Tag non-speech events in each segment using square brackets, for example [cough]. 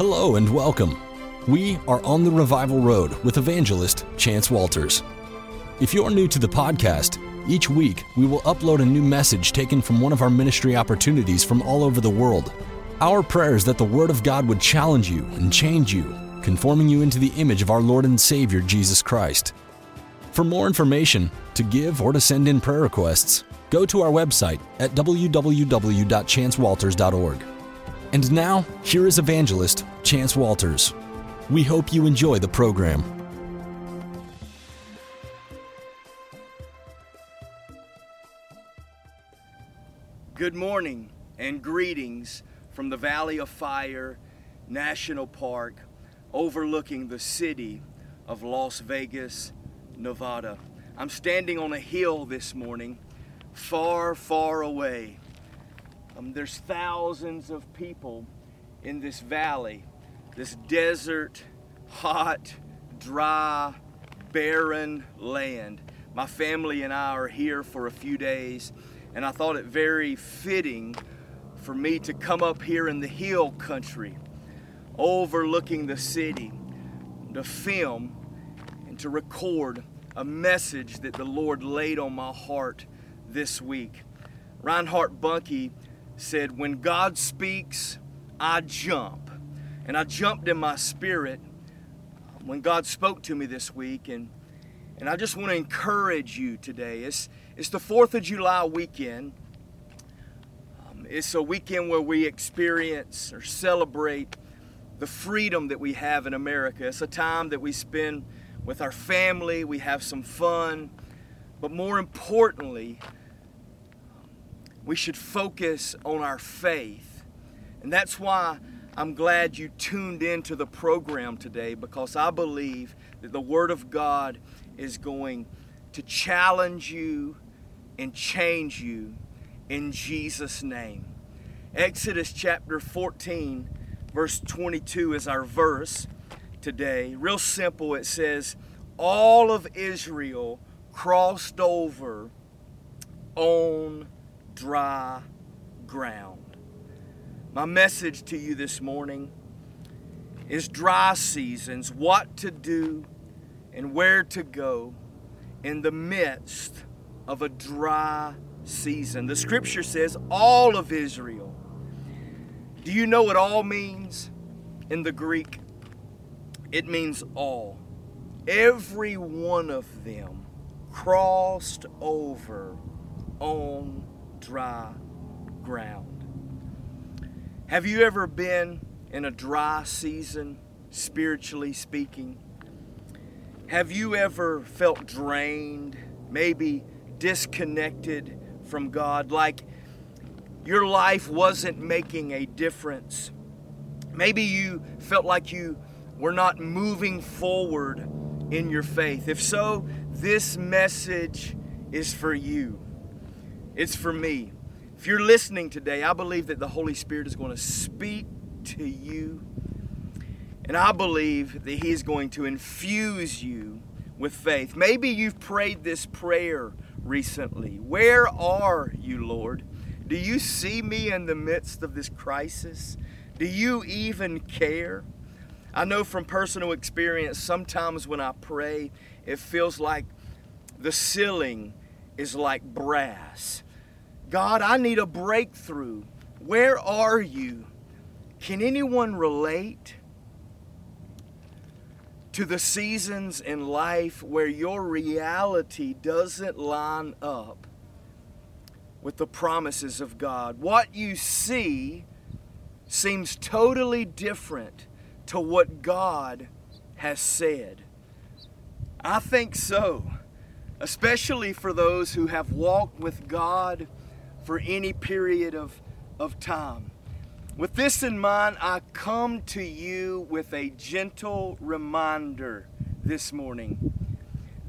Hello and welcome. We are on the Revival Road with evangelist Chance Walters. If you're new to the podcast, each week we will upload a new message taken from one of our ministry opportunities from all over the world. Our prayer is that the Word of God would challenge you and change you, conforming you into the image of our Lord and Savior Jesus Christ. For more information, to give or to send in prayer requests, go to our website at www.chancewalters.org. And now, here is evangelist Chance Walters. We hope you enjoy the program. Good morning and greetings from the Valley of Fire National Park overlooking the city of Las Vegas, Nevada. I'm standing on a hill this morning, far, far away. Um, there's thousands of people in this valley, this desert, hot, dry, barren land. My family and I are here for a few days, and I thought it very fitting for me to come up here in the hill country, overlooking the city, to film and to record a message that the Lord laid on my heart this week. Reinhard Bonnke said, When God speaks, I jump. And I jumped in my spirit when God spoke to me this week. And, and I just want to encourage you today. It's, it's the 4th of July weekend. Um, it's a weekend where we experience or celebrate the freedom that we have in America. It's a time that we spend with our family, we have some fun, but more importantly, we should focus on our faith. And that's why I'm glad you tuned into the program today because I believe that the Word of God is going to challenge you and change you in Jesus' name. Exodus chapter 14, verse 22 is our verse today. Real simple, it says, All of Israel crossed over on dry ground. My message to you this morning is dry seasons, what to do and where to go in the midst of a dry season. The scripture says all of Israel. Do you know what all means in the Greek? It means all. Every one of them crossed over on dry ground. Have you ever been in a dry season, spiritually speaking? Have you ever felt drained, maybe disconnected from God, like your life wasn't making a difference? Maybe you felt like you were not moving forward in your faith. If so, this message is for you. It's for me. If you're listening today, I believe that the Holy Spirit is going to speak to you. And I believe that He is going to infuse you with faith. Maybe you've prayed this prayer recently. Where are you, Lord? Do you see me in the midst of this crisis? Do you even care? I know from personal experience, sometimes when I pray, it feels like the ceiling is like brass. God, I need a breakthrough. Where are you? Can anyone relate to the seasons in life where your reality doesn't line up with the promises of God? What you see seems totally different to what God has said. I think so, especially for those who have walked with God for any period of, of time. With this in mind, I come to you with a gentle reminder this morning.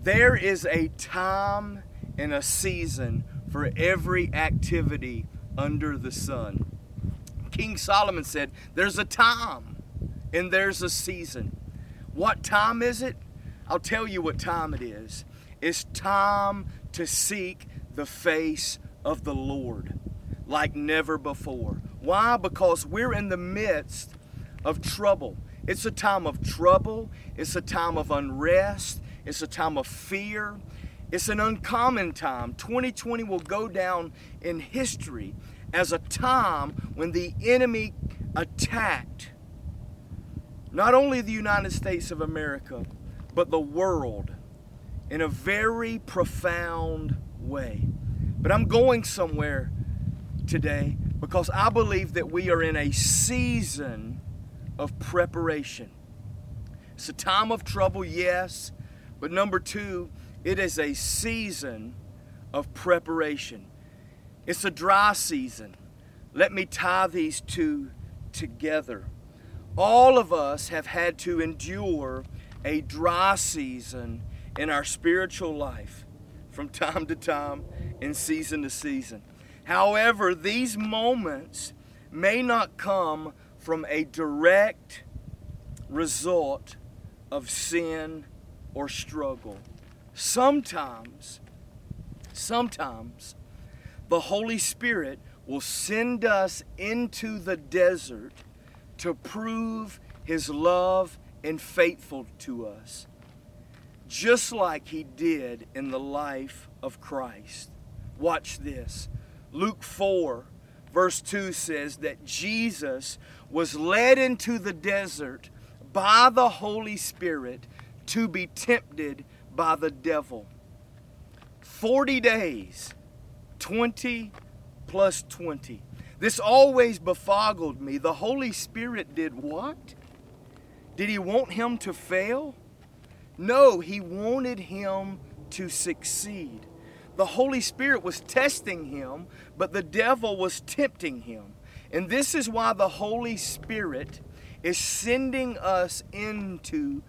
There is a time and a season for every activity under the sun. King Solomon said, There's a time and there's a season. What time is it? I'll tell you what time it is. It's time to seek the face of the Lord like never before. Why? Because we're in the midst of trouble. It's a time of trouble, it's a time of unrest, it's a time of fear. It's an uncommon time. 2020 will go down in history as a time when the enemy attacked not only the United States of America, but the world in a very profound way. But I'm going somewhere today because I believe that we are in a season of preparation. It's a time of trouble, yes, but number two, it is a season of preparation. It's a dry season. Let me tie these two together. All of us have had to endure a dry season in our spiritual life from time to time and season to season. However, these moments may not come from a direct result of sin or struggle. Sometimes, sometimes, the Holy Spirit will send us into the desert to prove His love and faithful to us, just like He did in the life of Christ. Watch this. Luke 4, verse 2 says that Jesus was led into the desert by the Holy Spirit to be tempted by the devil. 40 days, 20 plus 20. This always befogged me. The Holy Spirit did what? Did he want him to fail? No, he wanted him to succeed. The Holy Spirit was testing him, but the devil was tempting him. And this is why the Holy Spirit is sending us into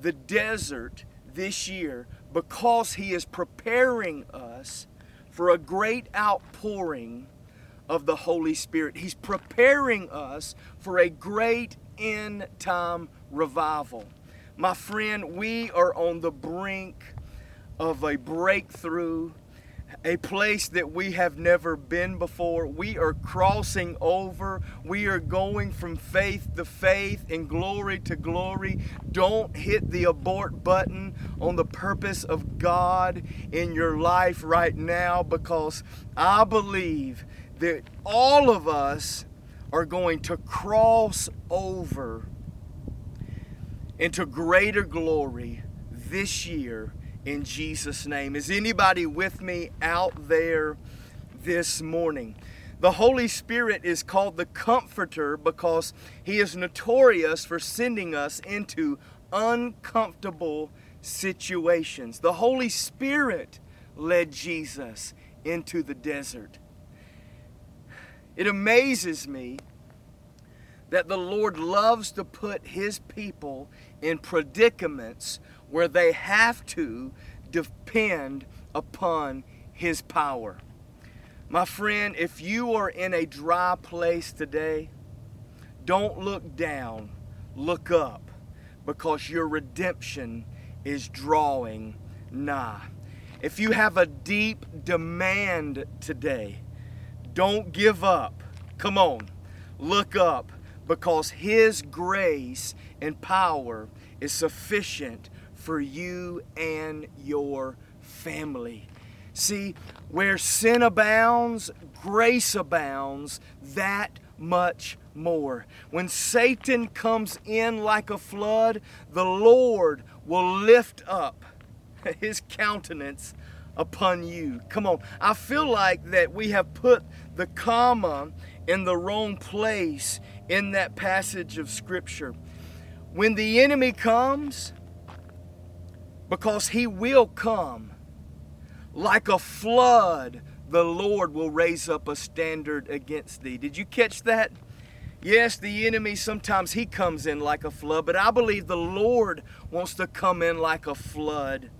the desert this year because He is preparing us for a great outpouring of the Holy Spirit. He's preparing us for a great end time revival. My friend, we are on the brink of a breakthrough a place that we have never been before. We are crossing over. We are going from faith to faith and glory to glory. Don't hit the abort button on the purpose of God in your life right now because I believe that all of us are going to cross over into greater glory this year in Jesus' name. Is anybody with me out there this morning? The Holy Spirit is called the Comforter because He is notorious for sending us into uncomfortable situations. The Holy Spirit led Jesus into the desert. It amazes me that the Lord loves to put His people in predicaments where they have to depend upon His power. My friend, if you are in a dry place today, don't look down, look up, because your redemption is drawing nigh. If you have a deep demand today, don't give up. Come on, look up, because His grace and power is sufficient for you and your family. See, where sin abounds, grace abounds that much more. When Satan comes in like a flood, the Lord will lift up [laughs] his countenance upon you. Come on. I feel like that we have put the comma in the wrong place in that passage of Scripture. When the enemy comes, because he will come like a flood the lord will raise up a standard against thee did you catch that yes the enemy sometimes he comes in like a flood but i believe the lord wants to come in like a flood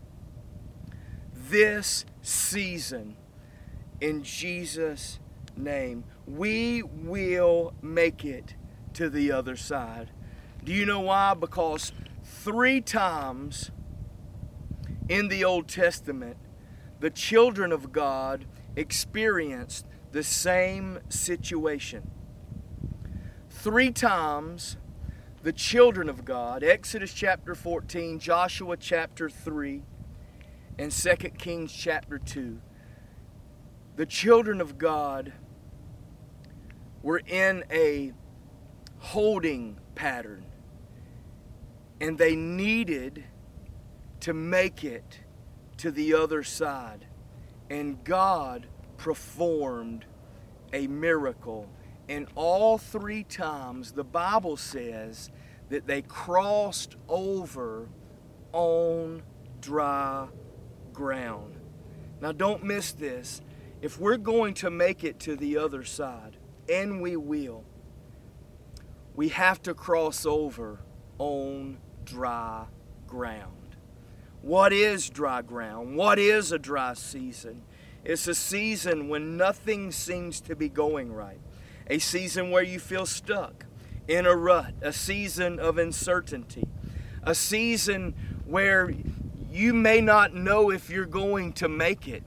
this season in jesus name we will make it to the other side do you know why because three times in the Old Testament, the children of God experienced the same situation. Three times the children of God, Exodus chapter 14, Joshua chapter 3, and 2 Kings chapter 2. The children of God were in a holding pattern, and they needed to make it to the other side. And God performed a miracle. And all three times, the Bible says that they crossed over on dry ground. Now, don't miss this. If we're going to make it to the other side, and we will, we have to cross over on dry ground. What is dry ground? What is a dry season? It's a season when nothing seems to be going right, a season where you feel stuck in a rut, a season of uncertainty, a season where you may not know if you're going to make it,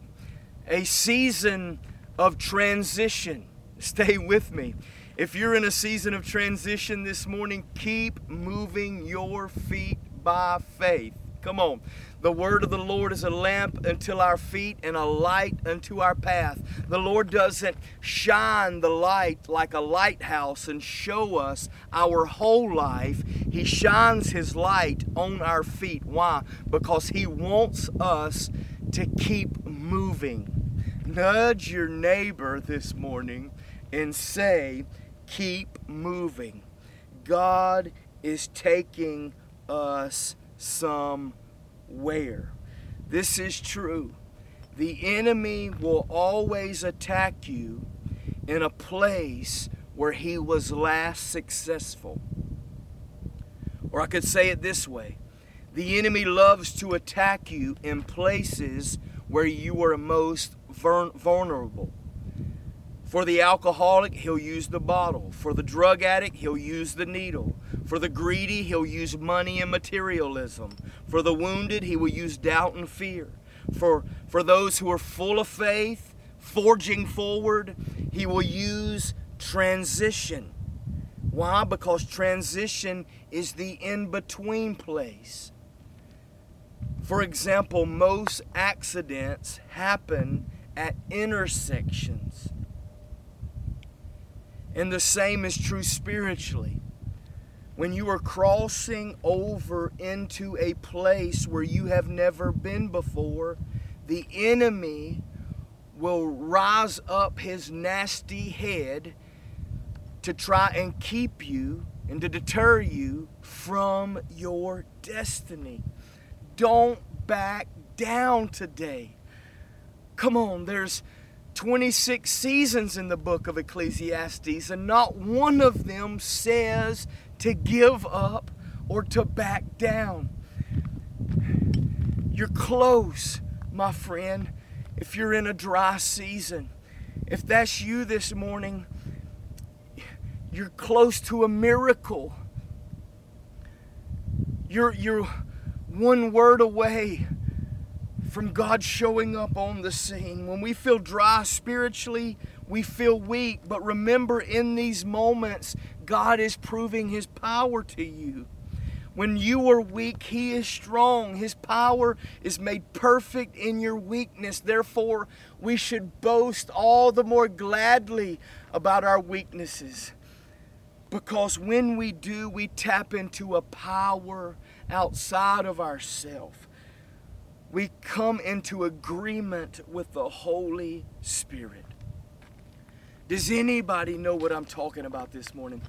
a season of transition. Stay with me. If you're in a season of transition this morning, keep moving your feet by faith. Come on. The word of the Lord is a lamp until our feet and a light unto our path. The Lord doesn't shine the light like a lighthouse and show us our whole life. He shines His light on our feet. Why? Because He wants us to keep moving. Nudge your neighbor this morning and say, Keep moving. God is taking us somewhere. This is true. The enemy will always attack you in a place where he was last successful. Or I could say it this way the enemy loves to attack you in places where you are most vulnerable. For the alcoholic, he'll use the bottle. For the drug addict, he'll use the needle. For the greedy, he'll use money and materialism. For the wounded, he will use doubt and fear. For, for those who are full of faith, forging forward, he will use transition. Why? Because transition is the in between place. For example, most accidents happen at intersections. And the same is true spiritually. When you are crossing over into a place where you have never been before, the enemy will rise up his nasty head to try and keep you and to deter you from your destiny. Don't back down today. Come on, there's 26 seasons in the book of Ecclesiastes, and not one of them says to give up or to back down. You're close, my friend, if you're in a dry season. If that's you this morning, you're close to a miracle. You're, you're one word away from God showing up on the scene. When we feel dry spiritually, we feel weak. But remember, in these moments, God is proving His power to you. When you are weak, He is strong. His power is made perfect in your weakness. Therefore, we should boast all the more gladly about our weaknesses. Because when we do, we tap into a power outside of ourselves we come into agreement with the Holy Spirit. Does anybody know what I'm talking about this morning?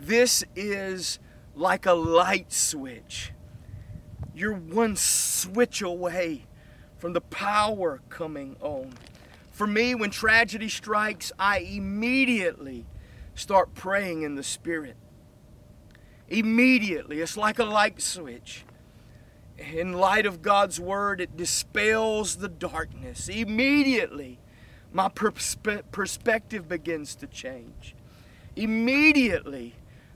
This is like a light switch. You're one switch away from the power coming on. For me, when tragedy strikes, I immediately start praying in the Spirit. Immediately. It's like a light switch in light of God's word, it dispels the darkness. Immediately, my perspe- perspective begins to change. Immediately,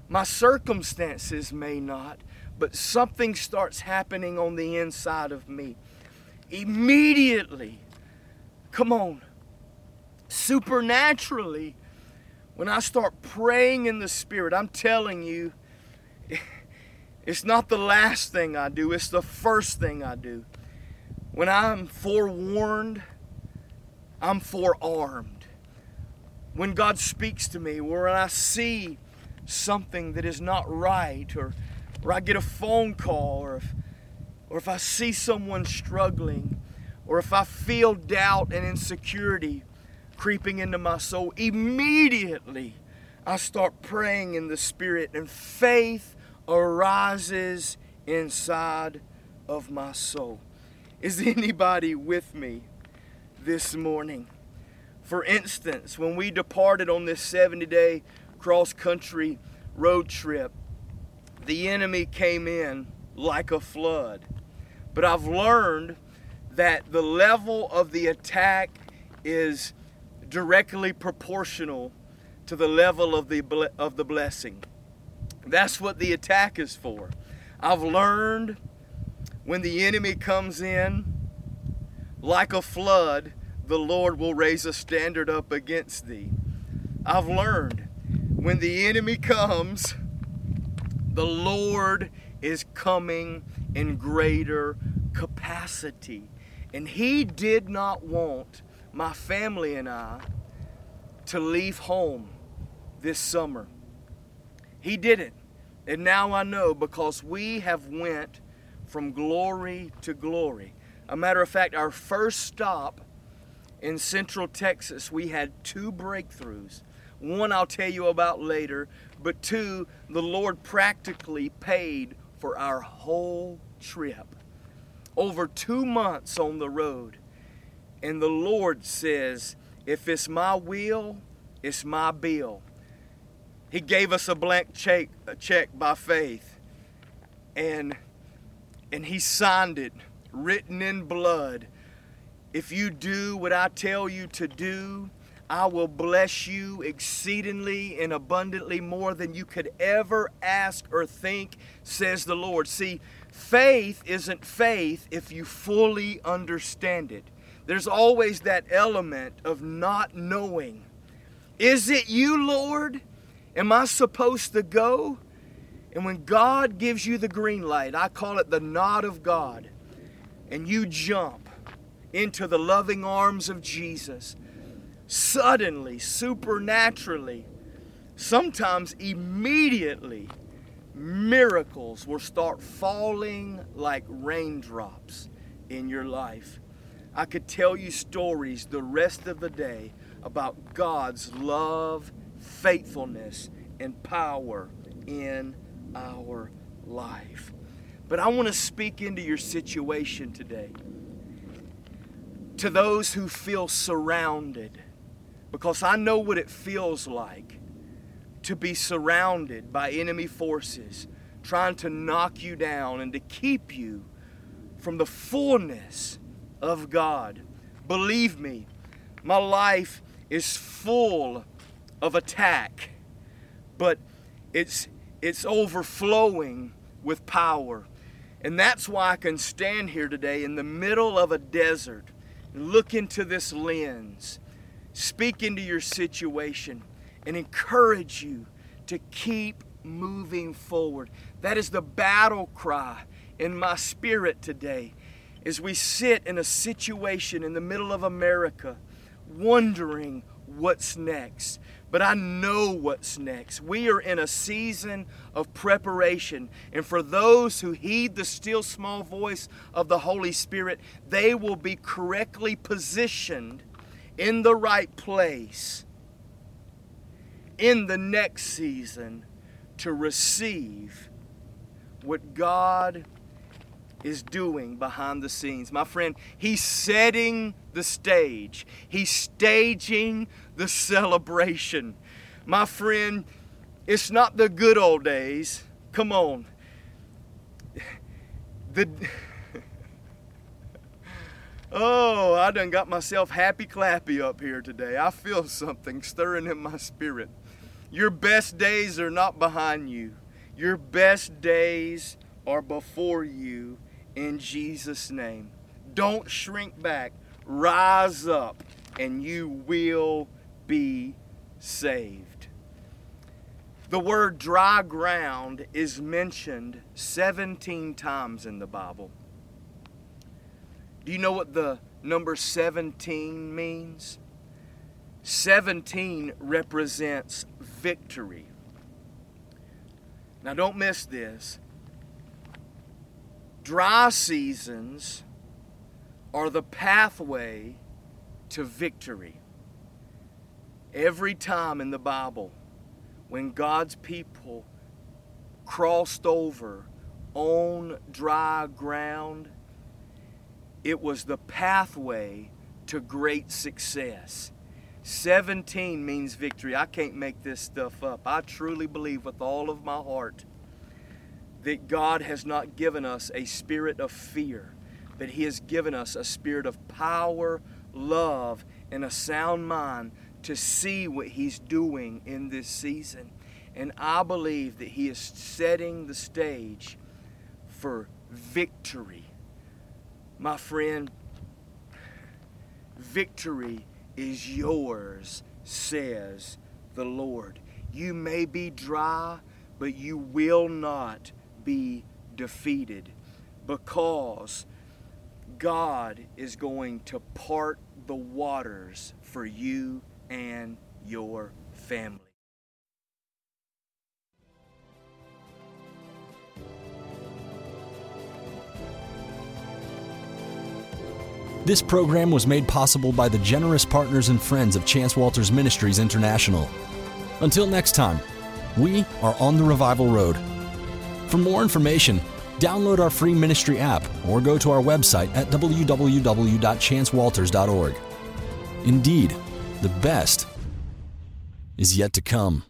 my circumstances may not, but something starts happening on the inside of me. Immediately, come on, supernaturally, when I start praying in the Spirit, I'm telling you, It's not the last thing I do, it's the first thing I do. When I'm forewarned, I'm forearmed. When God speaks to me, or when I see something that is not right, or, or I get a phone call, or if, or if I see someone struggling, or if I feel doubt and insecurity creeping into my soul, immediately I start praying in the Spirit, and faith arises inside of my soul. Is [laughs] anybody with me this morning? For instance, when we departed on this 70 day cross country road trip, the enemy came in like a flood. But I've learned that the level of the attack is directly proportional to the level of the, of the blessing. That's what the attack is for. I've learned when the enemy comes in like a flood, the Lord will raise a standard up against thee. I've learned when the enemy comes, the Lord is coming in greater capacity. And He did not want my family and I to leave home this summer. He didn't. And now I know because we have went from glory to glory. A matter of fact, our first stop in Central Texas, we had two breakthroughs. One I'll tell you about later, but two, the Lord practically paid for our whole trip. Over two months on the road. And the Lord says, if it's my will, it's my bill. He gave us a blank check, a check by faith. And and he signed it, written in blood. If you do what I tell you to do, I will bless you exceedingly and abundantly more than you could ever ask or think, says the Lord. See, faith isn't faith if you fully understand it. There's always that element of not knowing. Is it you, Lord? Am I supposed to go? And when God gives you the green light, I call it the nod of God, and you jump into the loving arms of Jesus, suddenly, supernaturally, sometimes immediately, miracles will start falling like raindrops in your life. I could tell you stories the rest of the day about God's love, faithfulness, and power in our life. But I want to speak into your situation today. To those who feel surrounded, because I know what it feels like to be surrounded by enemy forces trying to knock you down and to keep you from the fullness of God. Believe me, my life is full of attack, but it's it's overflowing with power. And that's why I can stand here today in the middle of a desert and look into this lens, speak into your situation, and encourage you to keep moving forward. That is the battle cry in my spirit today as we sit in a situation in the middle of America wondering what's next but I know what's next. We are in a season of preparation. And for those who heed the still small voice of the Holy Spirit, they will be correctly positioned in the right place in the next season to receive what God is doing behind the scenes. My friend, he's setting the stage, he's staging the celebration. My friend, it's not the good old days. Come on. The [laughs] Oh, I done got myself happy clappy up here today. I feel something stirring in my spirit. Your best days are not behind you. Your best days are before you in Jesus' name. Don't shrink back. Rise up, and you will be saved. The word dry ground is mentioned 17 times in the Bible. Do you know what the number 17 means? 17 represents victory. Now, don't miss this. Dry seasons are the pathway to victory. Every time in the Bible, when God's people crossed over on dry ground, it was the pathway to great success. 17 means victory. I can't make this stuff up. I truly believe with all of my heart that God has not given us a spirit of fear, but He has given us a spirit of power, love, and a sound mind to see what He's doing in this season. And I believe that He is setting the stage for victory. My friend, victory is yours, says the Lord. You may be dry, but you will not be defeated because God is going to part the waters for you and your family. This program was made possible by the generous partners and friends of Chance Walters Ministries International. Until next time, we are on the Revival Road. For more information, download our free ministry app or go to our website at www.chancewalters.org. Indeed, the best is yet to come.